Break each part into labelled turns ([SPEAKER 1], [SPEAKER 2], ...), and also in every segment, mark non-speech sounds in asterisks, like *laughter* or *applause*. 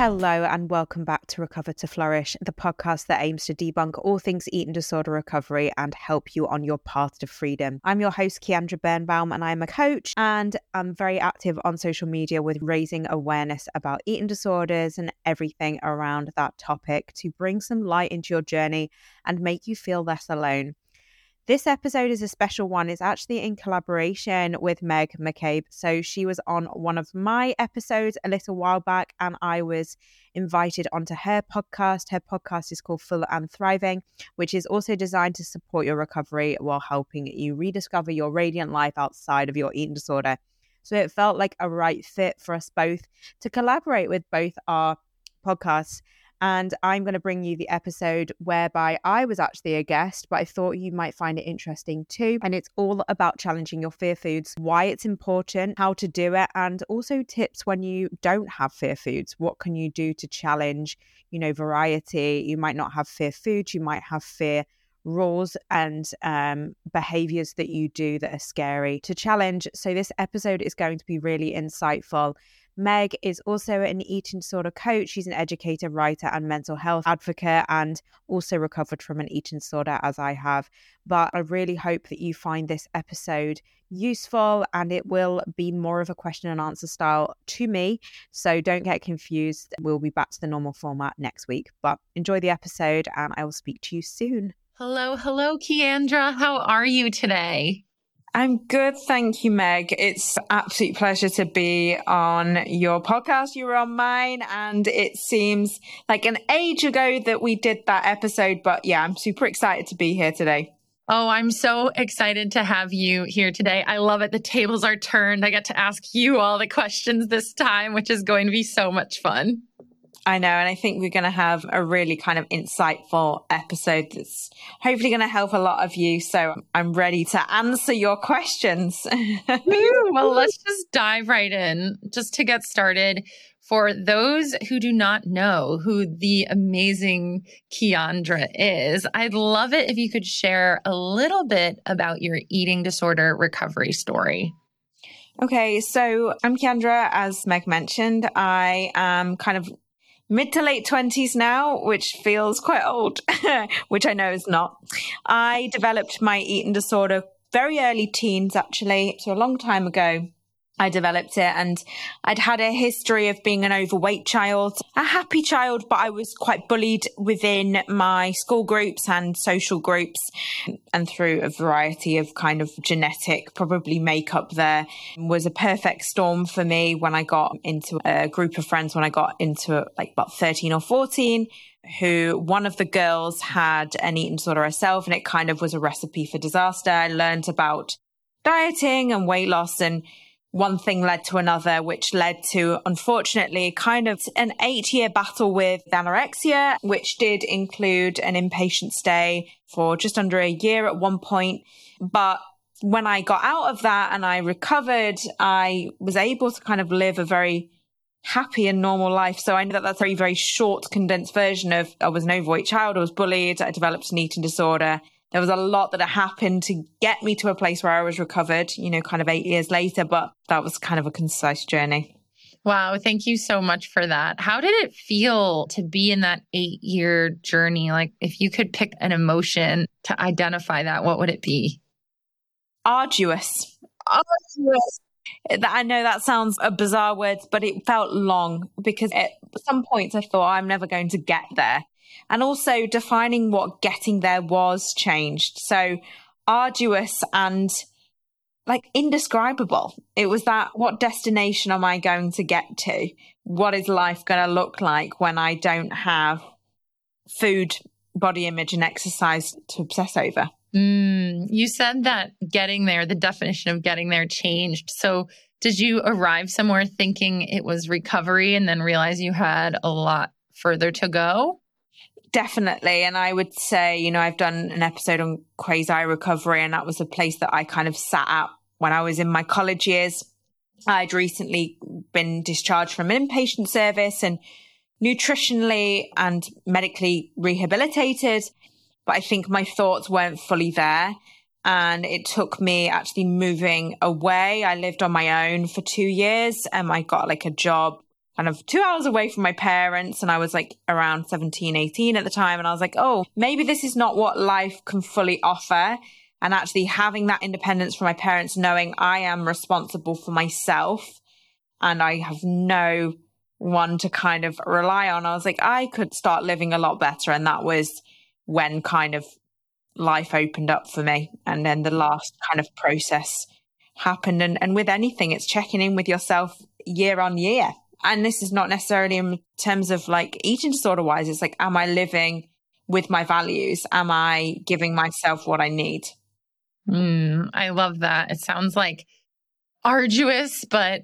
[SPEAKER 1] Hello, and welcome back to Recover to Flourish, the podcast that aims to debunk all things eating disorder recovery and help you on your path to freedom. I'm your host, Kiandra Birnbaum, and I'm a coach and I'm very active on social media with raising awareness about eating disorders and everything around that topic to bring some light into your journey and make you feel less alone. This episode is a special one. It's actually in collaboration with Meg McCabe. So she was on one of my episodes a little while back, and I was invited onto her podcast. Her podcast is called Full and Thriving, which is also designed to support your recovery while helping you rediscover your radiant life outside of your eating disorder. So it felt like a right fit for us both to collaborate with both our podcasts and I'm going to bring you the episode whereby I was actually a guest, but I thought you might find it interesting too. And it's all about challenging your fear foods, why it's important, how to do it, and also tips when you don't have fear foods. What can you do to challenge, you know, variety? You might not have fear foods, you might have fear rules and um, behaviors that you do that are scary to challenge. So, this episode is going to be really insightful. Meg is also an eating disorder coach. She's an educator, writer, and mental health advocate, and also recovered from an eating disorder, as I have. But I really hope that you find this episode useful and it will be more of a question and answer style to me. So don't get confused. We'll be back to the normal format next week. But enjoy the episode, and I will speak to you soon.
[SPEAKER 2] Hello, hello, Kiandra. How are you today?
[SPEAKER 1] I'm good. Thank you, Meg. It's absolute pleasure to be on your podcast. You were on mine and it seems like an age ago that we did that episode. But yeah, I'm super excited to be here today.
[SPEAKER 2] Oh, I'm so excited to have you here today. I love it. The tables are turned. I get to ask you all the questions this time, which is going to be so much fun.
[SPEAKER 1] I know. And I think we're going to have a really kind of insightful episode that's hopefully going to help a lot of you. So I'm ready to answer your questions. *laughs*
[SPEAKER 2] well, let's just dive right in. Just to get started, for those who do not know who the amazing Kiandra is, I'd love it if you could share a little bit about your eating disorder recovery story.
[SPEAKER 1] Okay, so I'm Kiandra, as Meg mentioned. I am kind of mid to late 20s now, which feels quite old, *laughs* which I know is not. I developed my eating disorder very early teens, actually, so a long time ago. I developed it and I'd had a history of being an overweight child, a happy child, but I was quite bullied within my school groups and social groups and through a variety of kind of genetic, probably makeup there was a perfect storm for me when I got into a group of friends when I got into like about 13 or 14 who one of the girls had an eating disorder herself and it kind of was a recipe for disaster. I learned about dieting and weight loss and one thing led to another, which led to, unfortunately, kind of an eight year battle with anorexia, which did include an inpatient stay for just under a year at one point. But when I got out of that and I recovered, I was able to kind of live a very happy and normal life. So I know that that's a very, very short, condensed version of I was an overweight child, I was bullied, I developed an eating disorder, there was a lot that had happened to get me to a place where I was recovered, you know, kind of eight years later, but that was kind of a concise journey.
[SPEAKER 2] Wow, thank you so much for that. How did it feel to be in that eight year journey? Like, if you could pick an emotion to identify that, what would it be?
[SPEAKER 1] Arduous. Arduous. I know that sounds a bizarre word, but it felt long because at some points I thought I'm never going to get there and also defining what getting there was changed. So arduous and like indescribable. It was that what destination am I going to get to? What is life going to look like when I don't have food, body image, and exercise to obsess over?
[SPEAKER 2] Mm, you said that getting there, the definition of getting there changed. So, did you arrive somewhere thinking it was recovery and then realize you had a lot further to go?
[SPEAKER 1] Definitely. And I would say, you know, I've done an episode on quasi recovery, and that was a place that I kind of sat at when I was in my college years. I'd recently been discharged from an inpatient service and nutritionally and medically rehabilitated. But I think my thoughts weren't fully there. And it took me actually moving away. I lived on my own for two years and I got like a job kind of two hours away from my parents. And I was like around 17, 18 at the time. And I was like, oh, maybe this is not what life can fully offer. And actually having that independence from my parents, knowing I am responsible for myself and I have no one to kind of rely on. I was like, I could start living a lot better. And that was when kind of life opened up for me. And then the last kind of process happened. And, and with anything, it's checking in with yourself year on year. And this is not necessarily in terms of like eating disorder wise. It's like, am I living with my values? Am I giving myself what I need?
[SPEAKER 2] Mm, I love that. It sounds like arduous, but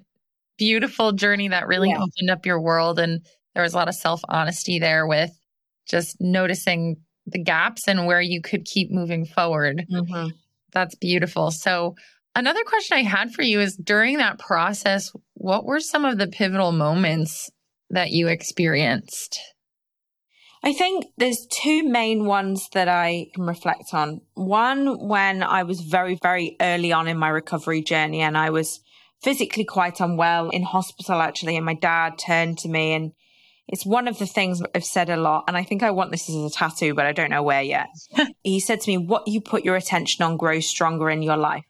[SPEAKER 2] beautiful journey that really yeah. opened up your world. And there was a lot of self honesty there with just noticing the gaps and where you could keep moving forward. Mm-hmm. That's beautiful. So, another question I had for you is during that process, what were some of the pivotal moments that you experienced?
[SPEAKER 1] I think there's two main ones that I can reflect on. One, when I was very, very early on in my recovery journey and I was physically quite unwell in hospital actually. And my dad turned to me and it's one of the things I've said a lot. And I think I want this as a tattoo, but I don't know where yet. *laughs* he said to me, What you put your attention on grows stronger in your life.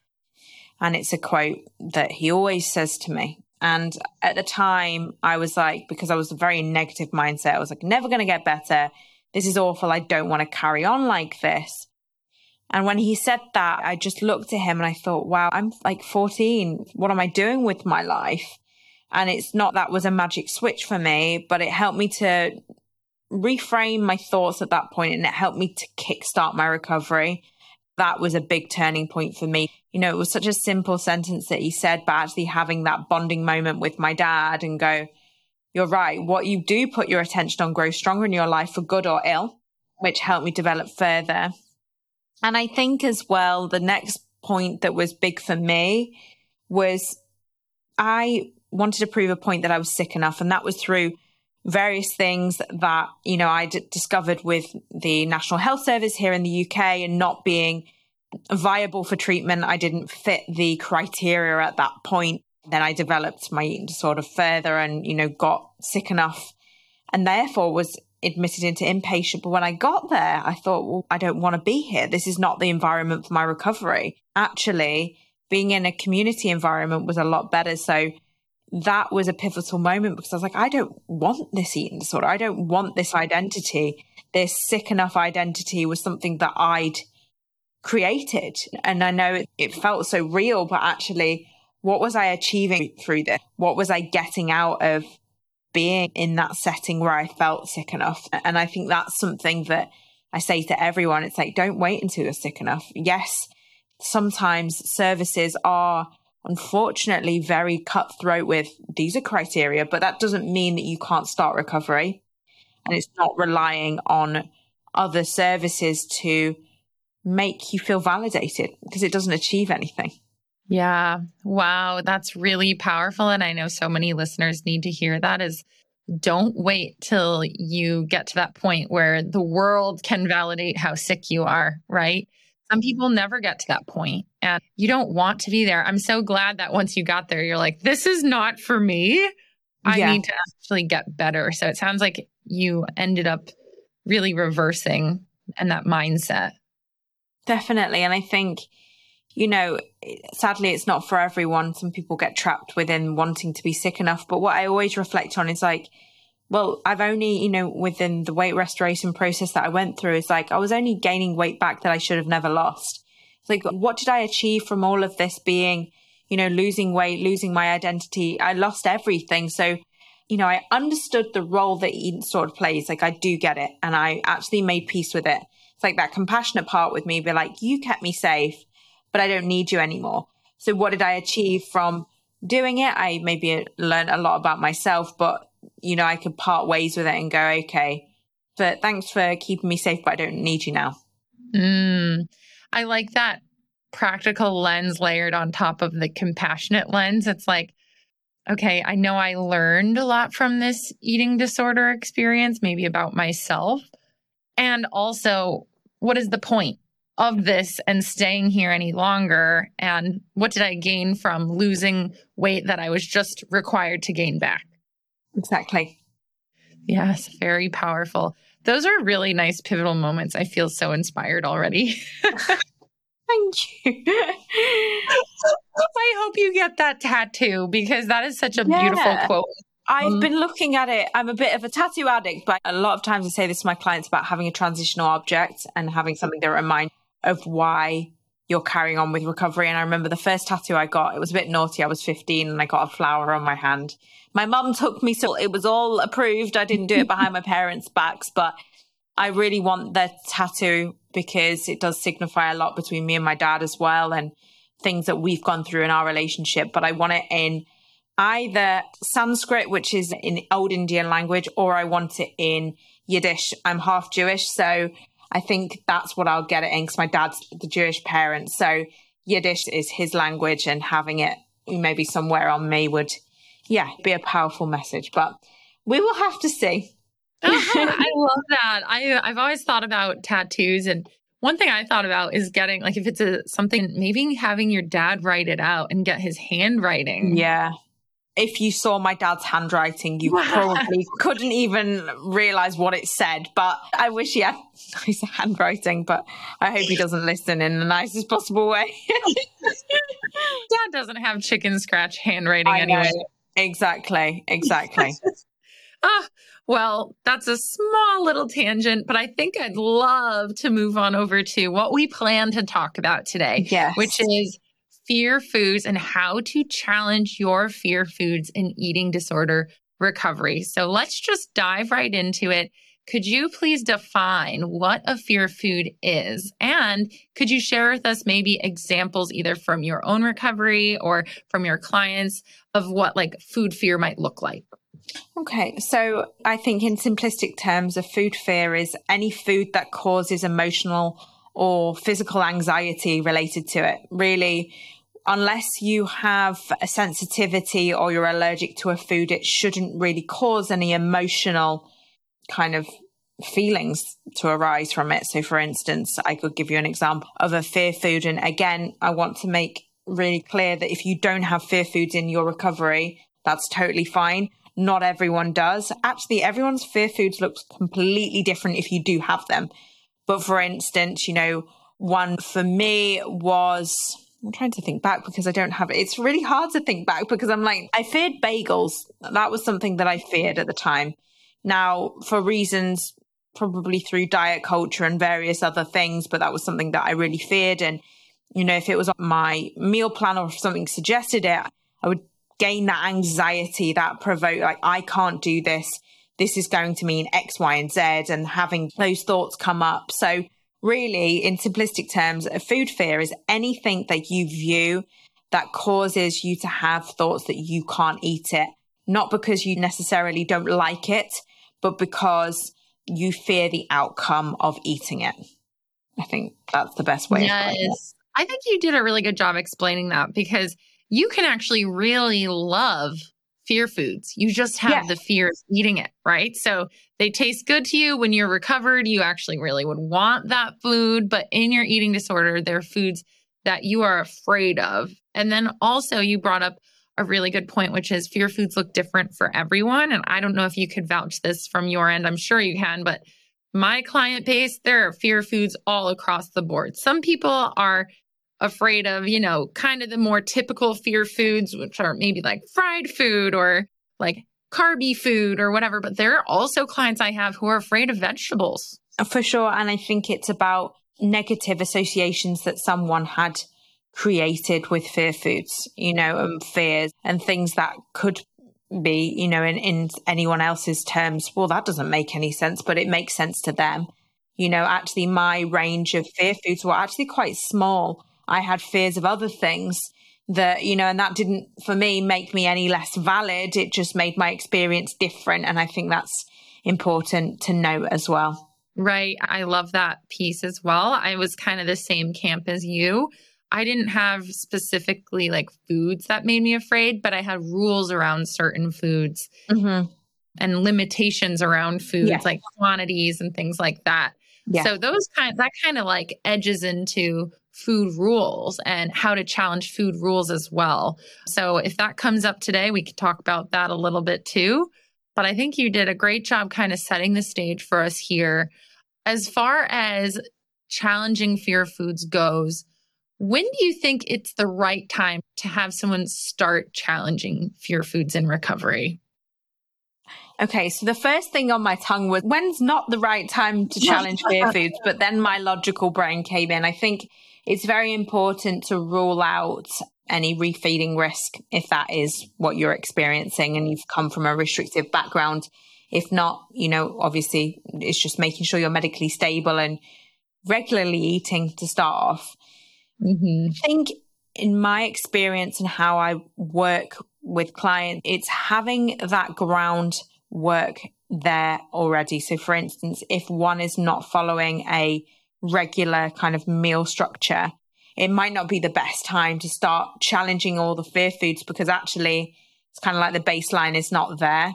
[SPEAKER 1] And it's a quote that he always says to me. And at the time, I was like, because I was a very negative mindset, I was like, never going to get better. This is awful. I don't want to carry on like this. And when he said that, I just looked at him and I thought, wow, I'm like 14. What am I doing with my life? And it's not that was a magic switch for me, but it helped me to reframe my thoughts at that point and it helped me to kickstart my recovery. That was a big turning point for me. You know, it was such a simple sentence that he said, but actually having that bonding moment with my dad and go, you're right. What you do put your attention on grows stronger in your life for good or ill, which helped me develop further. And I think as well, the next point that was big for me was I wanted to prove a point that I was sick enough. And that was through various things that, you know, I d- discovered with the National Health Service here in the UK and not being viable for treatment. I didn't fit the criteria at that point. Then I developed my eating disorder further and, you know, got sick enough and therefore was admitted into inpatient. But when I got there, I thought, well, I don't want to be here. This is not the environment for my recovery. Actually, being in a community environment was a lot better. So that was a pivotal moment because I was like, I don't want this eating disorder. I don't want this identity. This sick enough identity was something that I'd created. And I know it, it felt so real, but actually, what was I achieving through this? What was I getting out of being in that setting where I felt sick enough. And I think that's something that I say to everyone. It's like, don't wait until you're sick enough. Yes, sometimes services are unfortunately very cutthroat with these are criteria, but that doesn't mean that you can't start recovery. And it's not relying on other services to make you feel validated because it doesn't achieve anything.
[SPEAKER 2] Yeah. Wow. That's really powerful. And I know so many listeners need to hear that is don't wait till you get to that point where the world can validate how sick you are, right? Some people never get to that point and you don't want to be there. I'm so glad that once you got there, you're like, this is not for me. I yeah. need to actually get better. So it sounds like you ended up really reversing and that mindset.
[SPEAKER 1] Definitely. And I think you know, sadly, it's not for everyone. Some people get trapped within wanting to be sick enough. But what I always reflect on is like, well, I've only, you know, within the weight restoration process that I went through, is like, I was only gaining weight back that I should have never lost. Like, what did I achieve from all of this being, you know, losing weight, losing my identity? I lost everything. So, you know, I understood the role that eating sort of plays. Like, I do get it. And I actually made peace with it. It's like that compassionate part with me, be like, you kept me safe but I don't need you anymore. So what did I achieve from doing it? I maybe learned a lot about myself, but you know, I could part ways with it and go, okay, but thanks for keeping me safe, but I don't need you now.
[SPEAKER 2] Mm, I like that practical lens layered on top of the compassionate lens. It's like, okay, I know I learned a lot from this eating disorder experience, maybe about myself. And also, what is the point? of this and staying here any longer? And what did I gain from losing weight that I was just required to gain back?
[SPEAKER 1] Exactly.
[SPEAKER 2] Yes, very powerful. Those are really nice pivotal moments. I feel so inspired already. *laughs*
[SPEAKER 1] Thank you.
[SPEAKER 2] I hope you get that tattoo because that is such a yeah. beautiful quote.
[SPEAKER 1] I've mm. been looking at it. I'm a bit of a tattoo addict, but a lot of times I say this to my clients about having a transitional object and having something that reminds of why you're carrying on with recovery. And I remember the first tattoo I got, it was a bit naughty. I was 15 and I got a flower on my hand. My mum took me, so it was all approved. I didn't do it behind my parents' backs, but I really want the tattoo because it does signify a lot between me and my dad as well and things that we've gone through in our relationship. But I want it in either Sanskrit, which is in old Indian language, or I want it in Yiddish. I'm half Jewish, so I think that's what I'll get it in because my dad's the Jewish parent. So Yiddish is his language, and having it maybe somewhere on me would, yeah, be a powerful message. But we will have to see.
[SPEAKER 2] uh-huh. *laughs* I love that. I I've always thought about tattoos and one thing I thought about is getting like if it's a something maybe having your dad write it out and get his handwriting.
[SPEAKER 1] Yeah if you saw my dad's handwriting, you probably couldn't even realize what it said. But I wish he had *laughs* nice handwriting, but I hope he doesn't listen in the nicest possible way. *laughs*
[SPEAKER 2] Dad doesn't have chicken scratch handwriting I anyway. Know.
[SPEAKER 1] Exactly. Exactly. *laughs*
[SPEAKER 2] ah, well, that's a small little tangent, but I think I'd love to move on over to what we plan to talk about today,
[SPEAKER 1] yes.
[SPEAKER 2] which is fear foods and how to challenge your fear foods in eating disorder recovery. So let's just dive right into it. Could you please define what a fear food is? And could you share with us maybe examples either from your own recovery or from your clients of what like food fear might look like?
[SPEAKER 1] Okay, so I think in simplistic terms, a food fear is any food that causes emotional or physical anxiety related to it. Really, unless you have a sensitivity or you're allergic to a food, it shouldn't really cause any emotional kind of feelings to arise from it. So, for instance, I could give you an example of a fear food. And again, I want to make really clear that if you don't have fear foods in your recovery, that's totally fine. Not everyone does. Actually, everyone's fear foods looks completely different if you do have them. But for instance, you know, one for me was I'm trying to think back because I don't have it. It's really hard to think back because I'm like, I feared bagels. That was something that I feared at the time. Now, for reasons probably through diet culture and various other things, but that was something that I really feared. And, you know, if it was on my meal plan or if something suggested it, I would gain that anxiety, that provoke, like, I can't do this. This is going to mean X, Y, and Z, and having those thoughts come up. So, really, in simplistic terms, a food fear is anything that you view that causes you to have thoughts that you can't eat it, not because you necessarily don't like it, but because you fear the outcome of eating it. I think that's the best way.
[SPEAKER 2] Yes. I think you did a really good job explaining that because you can actually really love fear foods. You just have the fear of eating it, right? So they taste good to you when you're recovered. You actually really would want that food. But in your eating disorder, they're foods that you are afraid of. And then also, you brought up a really good point, which is fear foods look different for everyone. And I don't know if you could vouch this from your end. I'm sure you can, but my client base, there are fear foods all across the board. Some people are afraid of, you know, kind of the more typical fear foods, which are maybe like fried food or like carby food or whatever. But there are also clients I have who are afraid of vegetables.
[SPEAKER 1] Uh, for sure. And I think it's about negative associations that someone had created with fear foods, you know, and fears and things that could be, you know, in, in anyone else's terms, well, that doesn't make any sense, but it makes sense to them. You know, actually, my range of fear foods were actually quite small. I had fears of other things that, you know, and that didn't, for me, make me any less valid. It just made my experience different. And I think that's important to note as well.
[SPEAKER 2] Right. I love that piece as well. I was kind of the same camp as you. I didn't have specifically like foods that made me afraid, but I had rules around certain foods mm-hmm. and limitations around foods, yeah. like quantities and things like that. Yeah. So those kind that kind of like edges into food rules and how to challenge food rules as well. So if that comes up today, we could talk about that a little bit too. but I think you did a great job kind of setting the stage for us here. As far as challenging fear foods goes, when do you think it's the right time to have someone start challenging fear foods in recovery?
[SPEAKER 1] Okay, so the first thing on my tongue was when's not the right time to *laughs* challenge fear foods? But then my logical brain came in. I think it's very important to rule out any refeeding risk if that is what you're experiencing and you've come from a restrictive background. If not, you know, obviously it's just making sure you're medically stable and regularly eating to start off. Mm-hmm. I think in my experience and how I work with clients, it's having that ground work there already. So, for instance, if one is not following a regular kind of meal structure, it might not be the best time to start challenging all the fear foods because actually it's kind of like the baseline is not there.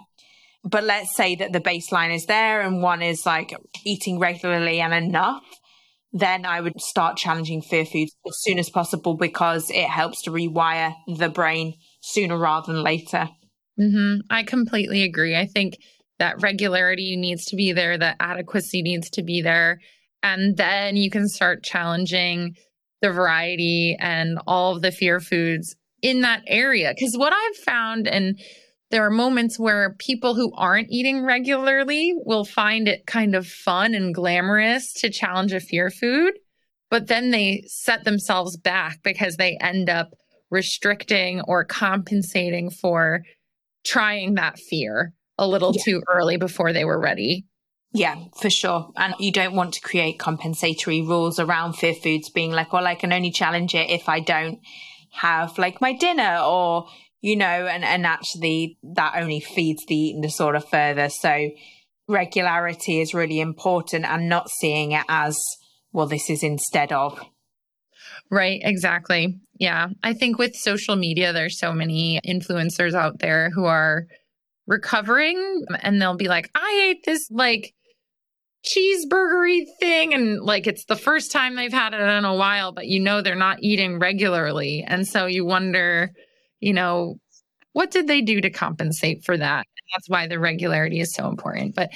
[SPEAKER 1] But let's say that the baseline is there and one is like eating regularly and enough, then I would start challenging fear foods as soon as possible because it helps to rewire the brain sooner rather than later.
[SPEAKER 2] Mm-hmm. I completely agree. I think that regularity needs to be there, that adequacy needs to be there. And then you can start challenging the variety and all of the fear foods in that area. Because what I've found, and there are moments where people who aren't eating regularly will find it kind of fun and glamorous to challenge a fear food, but then they set themselves back because they end up restricting or compensating for trying that fear a little yeah. too early before they were ready.
[SPEAKER 1] Yeah, for sure. And you don't want to create compensatory rules around fear foods being like, well, I can only challenge it if I don't have like my dinner or, you know, and, and actually that only feeds the eating disorder further. So regularity is really important and not seeing it as, well, this is instead of.
[SPEAKER 2] Right, exactly. Yeah. I think with social media, there's so many influencers out there who are recovering and they'll be like, I ate this like cheeseburgery thing and like it's the first time they've had it in a while but you know they're not eating regularly. And so you wonder you know what did they do to compensate for that? And that's why the regularity is so important. But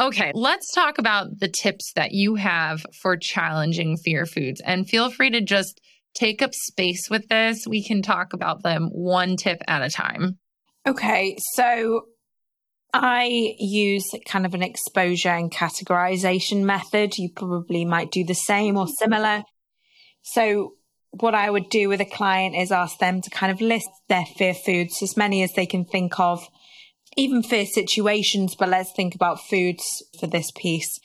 [SPEAKER 2] okay let's talk about the tips that you have for challenging fear foods. And feel free to just take up space with this. We can talk about them one tip at a time.
[SPEAKER 1] Okay so I use kind of an exposure and categorization method. You probably might do the same or similar. So, what I would do with a client is ask them to kind of list their fear foods, as many as they can think of, even fear situations, but let's think about foods for this piece.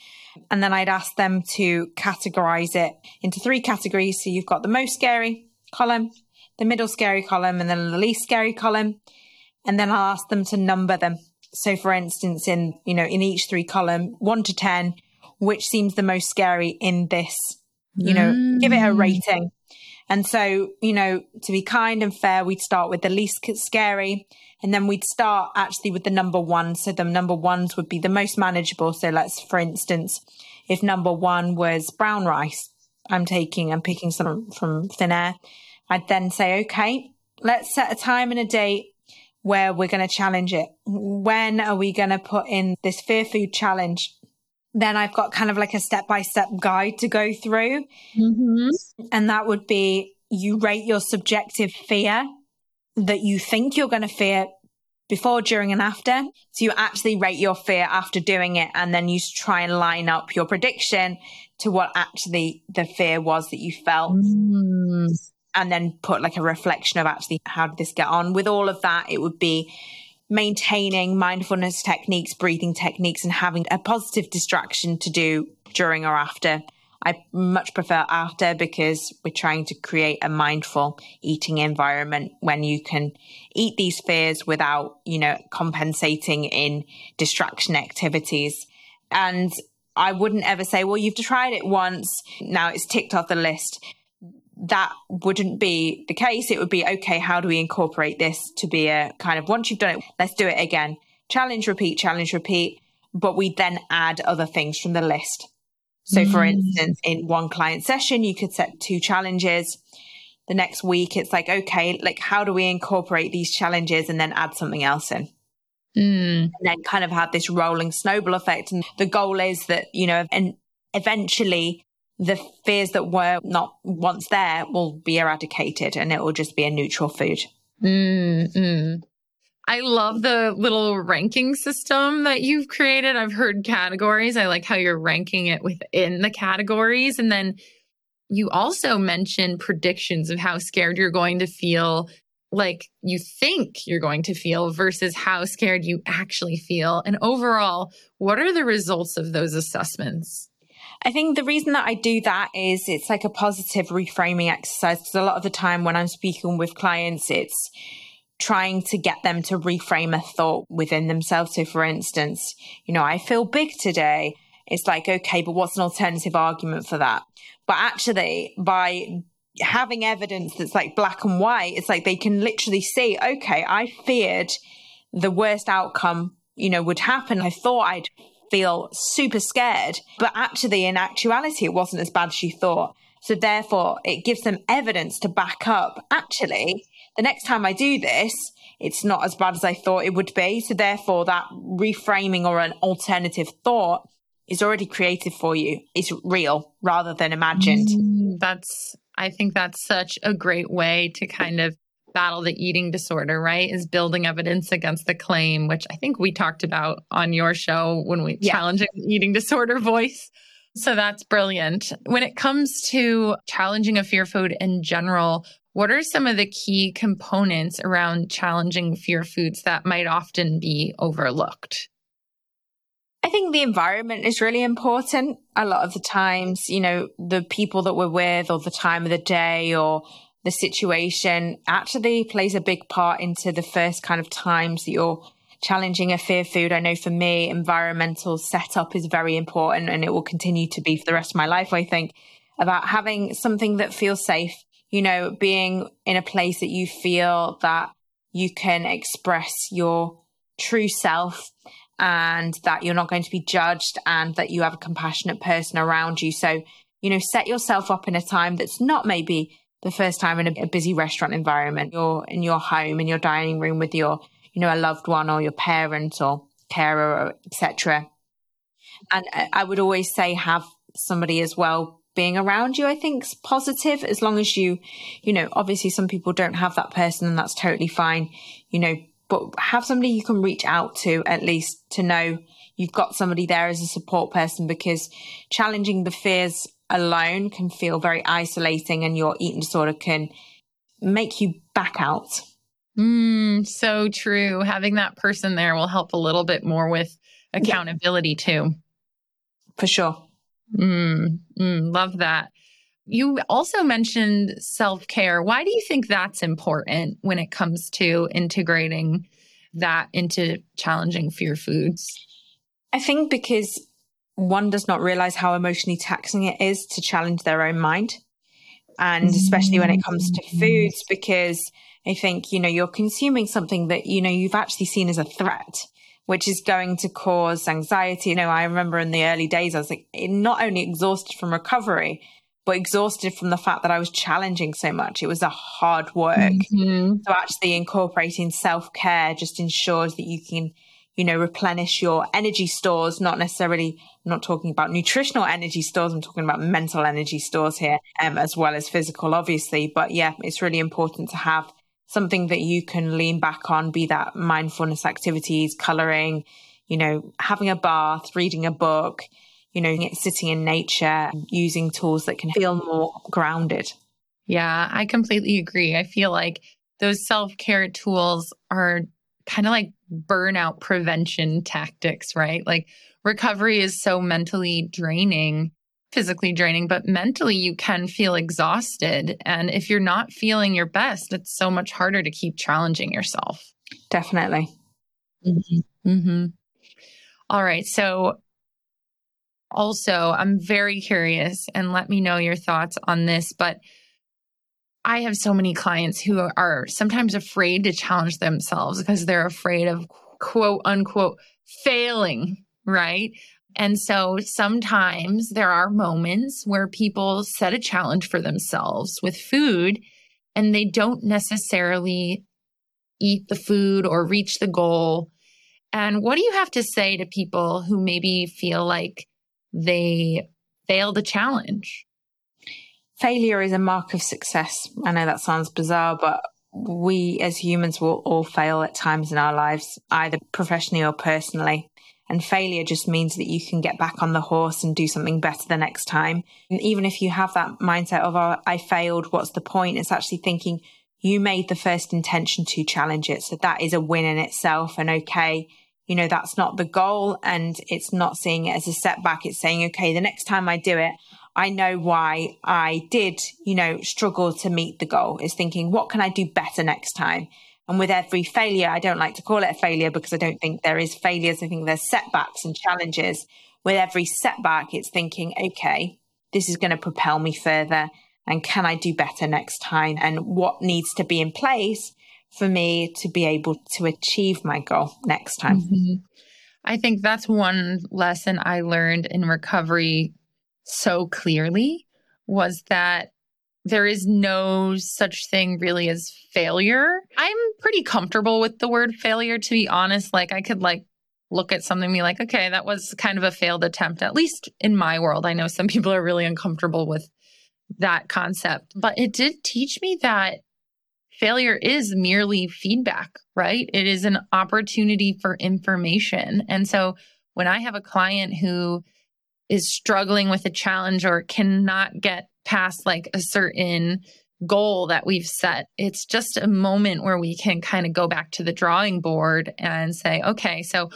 [SPEAKER 1] And then I'd ask them to categorize it into three categories. So you've got the most scary column, the middle scary column, and then the least scary column. And then I'll ask them to number them so for instance, in, you know, in each three column, one to 10, which seems the most scary in this, you know, mm. give it a mm. rating. And so, you know, to be kind and fair, we'd start with the least scary. And then we'd start actually with the number one. So the number ones would be the most manageable. So let's, for instance, if number one was brown rice, I'm taking, I'm picking some from thin air. I'd then say, okay, let's set a time and a date where we're going to challenge it. When are we going to put in this fear food challenge? Then I've got kind of like a step by step guide to go through. Mm-hmm. And that would be you rate your subjective fear that you think you're going to fear before, during, and after. So you actually rate your fear after doing it. And then you try and line up your prediction to what actually the fear was that you felt. Mm and then put like a reflection of actually how did this get on. With all of that, it would be maintaining mindfulness techniques, breathing techniques, and having a positive distraction to do during or after. I much prefer after because we're trying to create a mindful eating environment when you can eat these fears without, you know, compensating in distraction activities. And I wouldn't ever say, well, you've tried it once. Now it's ticked off the list that wouldn't be the case. It would be, okay, how do we incorporate this to be a kind of once you've done it, let's do it again. Challenge, repeat, challenge, repeat. But we then add other things from the list. So, for mm. instance, in one client session, you could set two challenges. The next week, it's like, okay, like, how do we incorporate these challenges and then add something else in?
[SPEAKER 2] Mm.
[SPEAKER 1] And then kind of have this rolling snowball effect. And the goal is that, you know, and eventually the fears that were not once there will be eradicated and it will just be a neutral food.
[SPEAKER 2] Mm-hmm. I love the little ranking system that you've created. I've heard categories. I like how you're ranking it within the categories. And then you also mentioned predictions of how scared you're going to feel, like you think you're going to feel versus how scared you actually feel. And overall, what are the results of those assessments?
[SPEAKER 1] I think the reason that I do that is it's like a positive reframing exercise because a lot of the time when I'm speaking with clients, it's trying to get them to reframe a thought within themselves. So, for instance, you know, I feel big today. It's like, okay, but what's an alternative argument for that? But actually, by having evidence that's like black and white, it's like they can literally see, okay, I feared the worst outcome, you know, would happen. I thought I'd feel super scared, but actually, in actuality, it wasn't as bad as you thought. So therefore, it gives them evidence to back up. Actually, the next time I do this, it's not as bad as I thought it would be. So therefore, that reframing or an alternative thought is already created for you. It's real rather than imagined.
[SPEAKER 2] Mm, that's, I think that's such a great way to kind of battle the eating disorder, right? Is building evidence against the claim, which I think we talked about on your show when we yeah. challenging eating disorder voice. So that's brilliant. When it comes to challenging a fear food in general, what are some of the key components around challenging fear foods that might often be overlooked?
[SPEAKER 1] I think the environment is really important. A lot of the times, you know, the people that we're with or the time of the day or the situation actually plays a big part into the first kind of times that you're challenging a fear food. I know for me, environmental setup is very important and it will continue to be for the rest of my life, I think, about having something that feels safe, you know, being in a place that you feel that you can express your true self and that you're not going to be judged and that you have a compassionate person around you. So, you know, set yourself up in a time that's not maybe the first time in a, a busy restaurant environment. You're in your home, in your dining room with your, you know, a loved one or your parent or carer, etc. And I would always say have somebody as well being around you, I think is positive as long as you, you know, obviously some people don't have that person and that's totally fine, you know, but have somebody you can reach out to at least to know you've got somebody there as a support person because challenging the fears alone can feel very isolating and your eating disorder can make you back out.
[SPEAKER 2] Mm, so true. Having that person there will help a little bit more with accountability yeah. too.
[SPEAKER 1] For sure.
[SPEAKER 2] Mm, mm, love that. You also mentioned self care. Why do you think that's important when it comes to integrating that into challenging fear foods?
[SPEAKER 1] I think because one does not realize how emotionally taxing it is to challenge their own mind. And especially when it comes to mm. foods, because I think, you know, you're consuming something that, you know, you've actually seen as a threat, which is going to cause anxiety. You know, I remember in the early days, I was like, not only exhausted from recovery, but exhausted from the fact that I was challenging so much. It was a hard work. Mm-hmm. So actually incorporating self care just ensures that you can you know, replenish your energy stores, not necessarily, I'm not talking about nutritional energy stores. I'm talking about mental energy stores here, um, as well as physical, obviously. But yeah, it's really important to have something that you can lean back on, be that mindfulness activities, coloring, you know, having a bath, reading a book, you know, sitting in nature, using tools that can feel more grounded.
[SPEAKER 2] Yeah, I completely agree. I feel like those self care tools are kind of like burnout prevention tactics, right? Like recovery is so mentally draining, physically draining, but mentally you can feel exhausted. And if you're not feeling your best, it's so much harder to keep challenging yourself.
[SPEAKER 1] Definitely.
[SPEAKER 2] Mm-hmm. Mm-hmm. All right. So, also, I'm very curious and let me know your thoughts on this, but I have so many clients who are sometimes afraid to challenge themselves because they're afraid of quote unquote failing, right? And so sometimes there are moments where people set a challenge for themselves with food and they don't necessarily eat the food or reach the goal. And what do you have to say to people who maybe feel like they failed the challenge?
[SPEAKER 1] Failure is a mark of success. I know that sounds bizarre, but we as humans will all fail at times in our lives, either professionally or personally. And failure just means that you can get back on the horse and do something better the next time. And even if you have that mindset of, oh, I failed, what's the point? It's actually thinking you made the first intention to challenge it. So that is a win in itself. And okay, you know, that's not the goal. And it's not seeing it as a setback. It's saying, okay, the next time I do it, I know why I did, you know, struggle to meet the goal is thinking, what can I do better next time? And with every failure, I don't like to call it a failure because I don't think there is failures. I think there's setbacks and challenges. With every setback, it's thinking, okay, this is going to propel me further. And can I do better next time? And what needs to be in place for me to be able to achieve my goal next time? Mm-hmm.
[SPEAKER 2] I think that's one lesson I learned in recovery so clearly was that there is no such thing really as failure. I'm pretty comfortable with the word failure, to be honest. Like, I could like look at something and be like, okay, that was kind of a failed attempt, at least in my world. I know some *laughs* people are really uncomfortable with that concept, but it did teach me that failure is merely feedback, right? It is an opportunity for information. And so when I have a client who is struggling with a challenge or cannot get past like a certain goal that we've set. It's just a moment where we can kind of go back to the drawing board and say, okay, so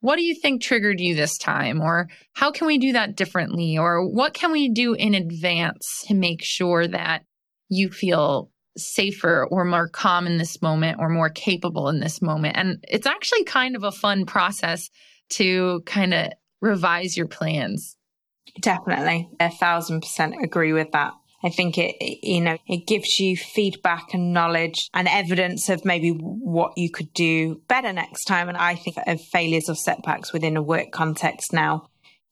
[SPEAKER 2] what do you think triggered you this time? Or how can we do that differently? Or what can we do in advance to make sure that you feel safer or more calm in this moment or more capable in this moment? And it's actually kind of a fun process to kind of revise your plans.
[SPEAKER 1] Definitely. A thousand percent agree with that. I think it, you know, it gives you feedback and knowledge and evidence of maybe what you could do better next time. And I think of failures or setbacks within a work context now,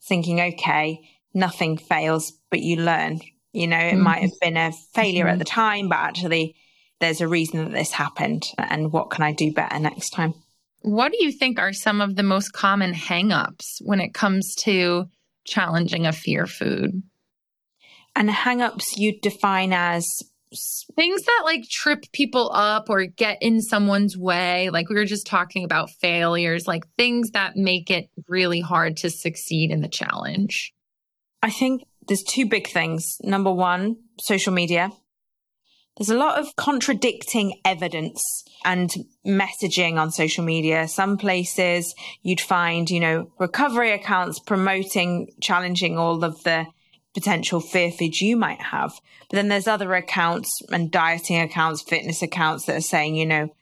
[SPEAKER 1] thinking, okay, nothing fails, but you learn. You know, it mm-hmm. might have been a failure mm-hmm. at the time, but actually there's a reason that this happened. And what can I do better next time?
[SPEAKER 2] What do you think are some of the most common hangups when it comes to challenging a fear food?
[SPEAKER 1] And hangups you define as
[SPEAKER 2] things that like trip people up or get in someone's way. Like we were just talking about failures, like things that make it really hard to succeed in the challenge.
[SPEAKER 1] I think there's two big things. Number one, social media. There's a lot of contradicting evidence and messaging on social media. Some places you'd find, you know, recovery accounts promoting, challenging all of the potential fear foods you might have. But then there's other accounts and dieting accounts, fitness accounts that are saying, you know,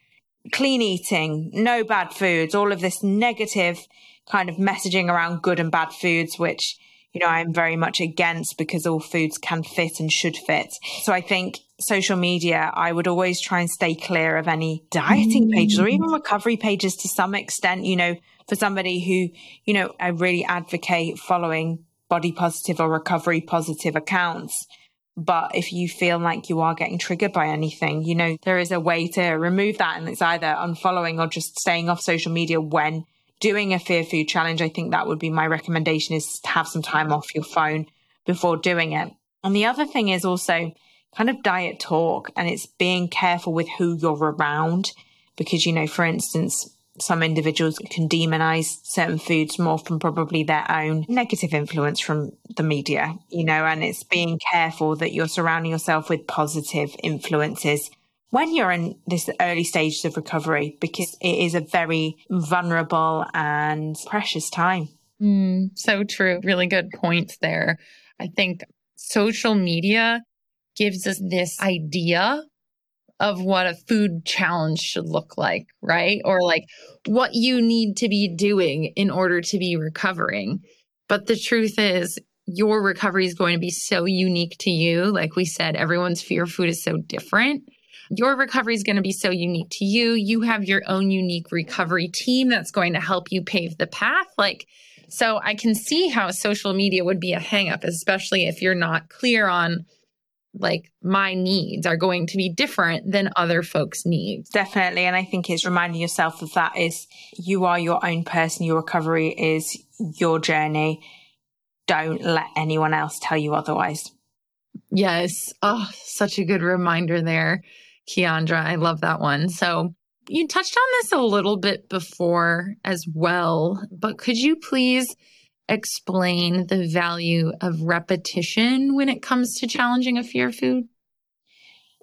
[SPEAKER 1] clean eating, no bad foods, all of this negative kind of messaging around good and bad foods, which, you know, I'm very much against because all foods can fit and should fit. So I think social media, I would always try and stay clear of any dieting mm. pages or even recovery pages to some extent, you know, for somebody who, you know, I really advocate following body positive or recovery positive accounts. But if you feel like you are getting triggered by anything, you know, there is a way to remove that. And it's either unfollowing or just staying off social media when doing a fear food challenge. I think that would be my recommendation is to have some time off your phone before doing it. And the other thing is also, kind of diet talk and it's being careful with who you're around because you know for instance some individuals can demonize certain foods more from probably their own negative influence from the media you know and it's being careful that you're surrounding yourself with positive influences when you're in this early stages of recovery because it is a very vulnerable and precious time
[SPEAKER 2] mm, so true really good points there i think social media gives us this idea of what a food challenge should look like, right? Or like what you need to be doing in order to be recovering. But the truth is, your recovery is going to be so unique to you. Like we said, everyone's fear of food is so different. Your recovery is going to be so unique to you. You have your own unique recovery team that's going to help you pave the path. Like, so I can see how social media would be a hangup, especially if you're not clear on like my needs are going to be different than other folks' needs.
[SPEAKER 1] Definitely. And I think it's reminding yourself that that is you are your own person. Your recovery is your journey. Don't let anyone else tell you otherwise.
[SPEAKER 2] Yes. Oh, such a good reminder there, Kiandra. I love that one. So you touched on this a little bit before as well, but could you please explain the value of repetition when it comes to challenging a fear food?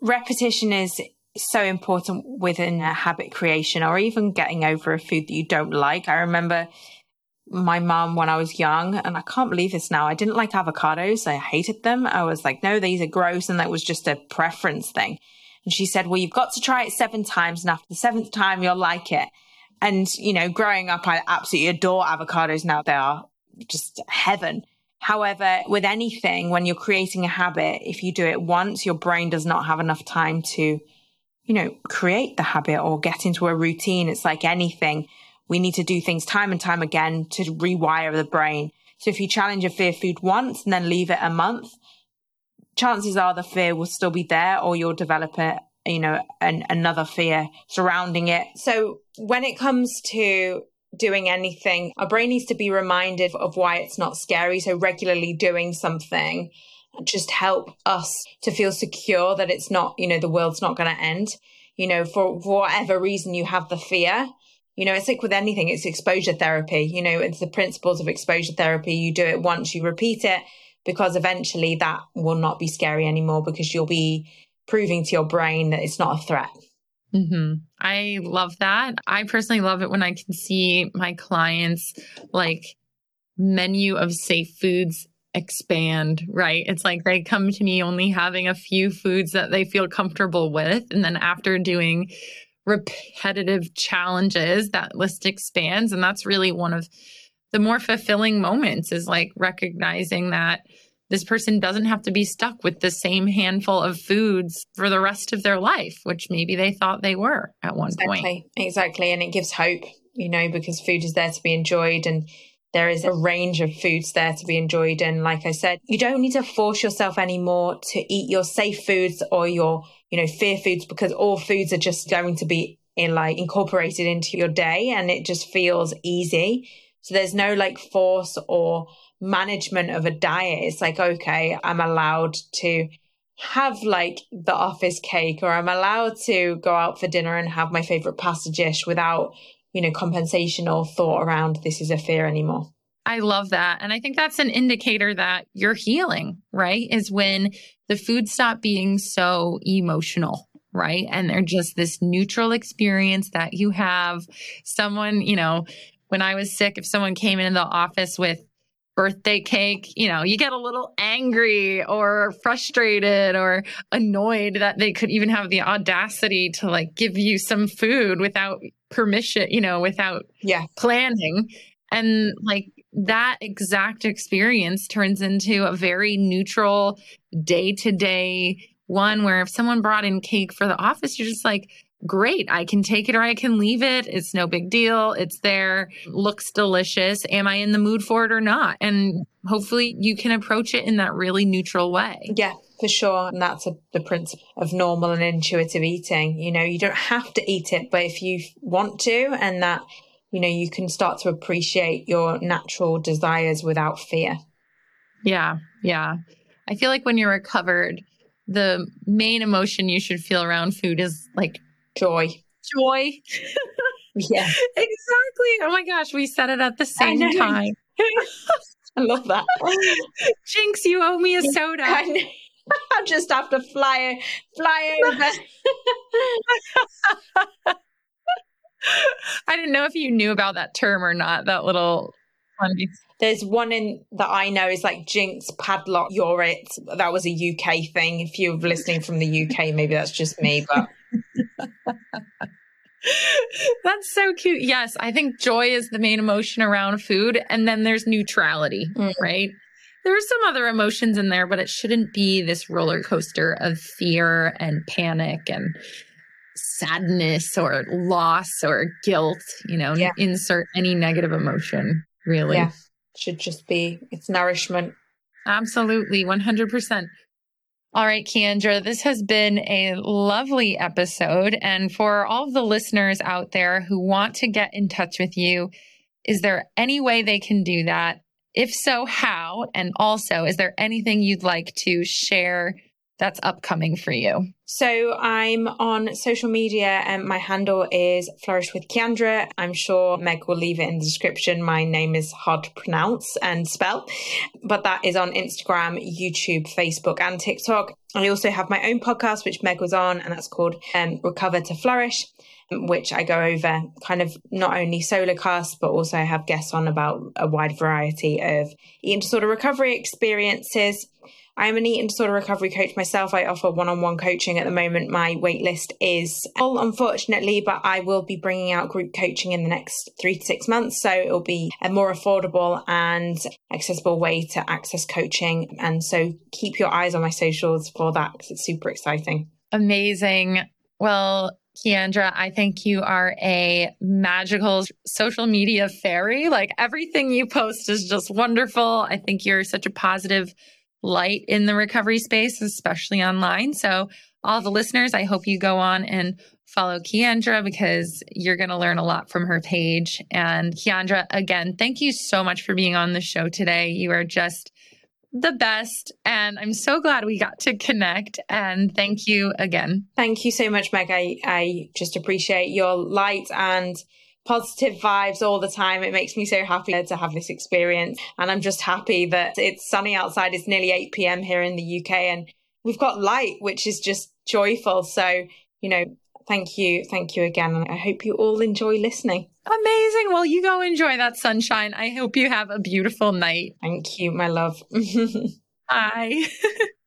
[SPEAKER 1] Repetition is so important within a habit creation or even getting over a food that you don't like. I remember my mom when I was young, and I can't believe this now. I didn't like avocados. I hated them. I was like, no, these are gross. And that was just a preference thing. And she said, well, you've got to try it seven times. And after the seventh time, you'll like it. And, you know, growing up, I absolutely adore avocados now. They are just heaven. However, with anything, when you're creating a habit, if you do it once, your brain does not have enough time to, you know, create the habit or get into a routine. It's like anything. We need to do things time and time again to rewire the brain. So if you challenge a fear food once and then leave it a month, chances are the fear will still be there or you'll develop it, you know, an, another fear surrounding it. So when it comes to doing anything, our brain needs to be reminded of why it's not scary. So regularly doing something just help us to feel secure that it's not, you know, the world's not going to end. You know, for whatever reason you have the fear, you know, it's like with anything, it's exposure therapy. You know, it's the principles of exposure therapy. You do it once, you repeat it, because eventually that will not be scary anymore because you'll be proving to your brain that it's not a threat.
[SPEAKER 2] Mm-hmm. I love that. I personally love it when I can see my clients like menu of safe foods expand, right? It's like they come to me only having a few foods that they feel comfortable with. And then after doing repetitive challenges, that list expands. And that's really one of the more fulfilling moments is like recognizing that this person doesn't have to be stuck with the same handful of foods for the rest of their life, which maybe they thought they were at one
[SPEAKER 1] exactly,
[SPEAKER 2] point.
[SPEAKER 1] Exactly. And it gives hope, you know, because food is there to be enjoyed and there is a range of foods there to be enjoyed. And like I said, you don't need to force yourself anymore to eat your safe foods or your, you know, fear foods because all foods are just going to be in like incorporated into your day and it just feels easy. So there's no like force or management of a diet. It's like, okay, I'm allowed to have like the office cake or I'm allowed to go out for dinner and have my favorite pasta dish without, you know, compensation or thought around this is a fear anymore.
[SPEAKER 2] I love that. And I think that's an indicator that you're healing, right? Is when the food stop being so emotional, right? And they're just this neutral experience that you have. Someone, you know, when I was sick, if someone came into the office with birthday cake, you know, you get a little angry or frustrated or annoyed that they could even have the audacity to like give you some food without permission, you know, without
[SPEAKER 1] yeah.
[SPEAKER 2] planning. And like that exact experience turns into a very neutral day to day one where if someone brought in cake for the office, you're just like, great. I can take it or I can leave it. It's no big deal. It's there, looks delicious. Am I in the mood for it or not? And hopefully you can approach it in that really neutral way.
[SPEAKER 1] Yeah, for sure. And that's a, the principle of normal and intuitive eating. You know, you don't have to eat it, but if you want to, and that, you know, you can start to appreciate your natural desires without fear.
[SPEAKER 2] Yeah. Yeah. I feel like when you're recovered, the main emotion you should feel around food is like
[SPEAKER 1] Joy.
[SPEAKER 2] Joy.
[SPEAKER 1] yeah. *laughs*
[SPEAKER 2] Exactly. Oh my gosh, we said it at the same time. *laughs* *laughs*
[SPEAKER 1] I love that.
[SPEAKER 2] Jinx, you owe me a soda.
[SPEAKER 1] I will just have to fly fly over.
[SPEAKER 2] I didn't know if you knew about that term or not. That little
[SPEAKER 1] There's one in that I know is like Jinx padlock. You're it. That was a UK thing. If you're listening from the UK, maybe that's just me, but *laughs*
[SPEAKER 2] That's so cute. Yes, I think joy is the main emotion around food. And then there's neutrality, mm. right? are some other emotions in there, but it shouldn't be this roller coaster of fear and panic and sadness or loss or guilt. You know, yeah. insert any negative emotion, really. Yeah,
[SPEAKER 1] should just be it's nourishment.
[SPEAKER 2] Absolutely, 100%. All right, Kiandra, this has been a lovely episode. And for all of the listeners out there who want to get in touch with you, is there any way they can do that? If so, how? And also, is there anything you'd like to share that's upcoming for you?
[SPEAKER 1] So I'm on social media and my handle is Flourish with Kiandra. I'm sure Meg will leave it in the description. My name is hard to pronounce and spell, but that is on Instagram, YouTube, Facebook, and TikTok. I also have my own podcast, which Meg was on, and that's called um, Recover to Flourish which I go over kind of not only solo casts, but also have guests on about a wide variety of eating disorder recovery experiences. I am an eating disorder recovery coach myself. I offer one on one coaching at the moment. My waitlist is full, unfortunately, but I will be bringing out group coaching in the next three to six months. So it'll be a more affordable and accessible way to access coaching. And so keep your eyes on my socials for that because it's super exciting.
[SPEAKER 2] Amazing. Well, Kiandra, I think you are a magical social media fairy. Like everything you post is just wonderful. I think you're such a positive light in the recovery space, especially online. So, all the listeners, I hope you go on and follow Kiandra because you're going to learn a lot from her page. And Kiandra, again, thank you so much for being on the show today. You are just the best. And I'm so glad we got to connect. And thank you again.
[SPEAKER 1] Thank you so much, Meg. I, I just appreciate your light and positive vibes all the time. It makes me so happy to have this experience. And I'm just happy that it's sunny outside. It's nearly 8 p.m. here in the UK and we've got light, which is just joyful. So, you know, thank you. Thank you again. And I hope you all enjoy listening.
[SPEAKER 2] Amazing. Well, you go enjoy that sunshine. I hope you have a beautiful night.
[SPEAKER 1] Thank you, my love. *laughs*
[SPEAKER 2] Bye. *laughs*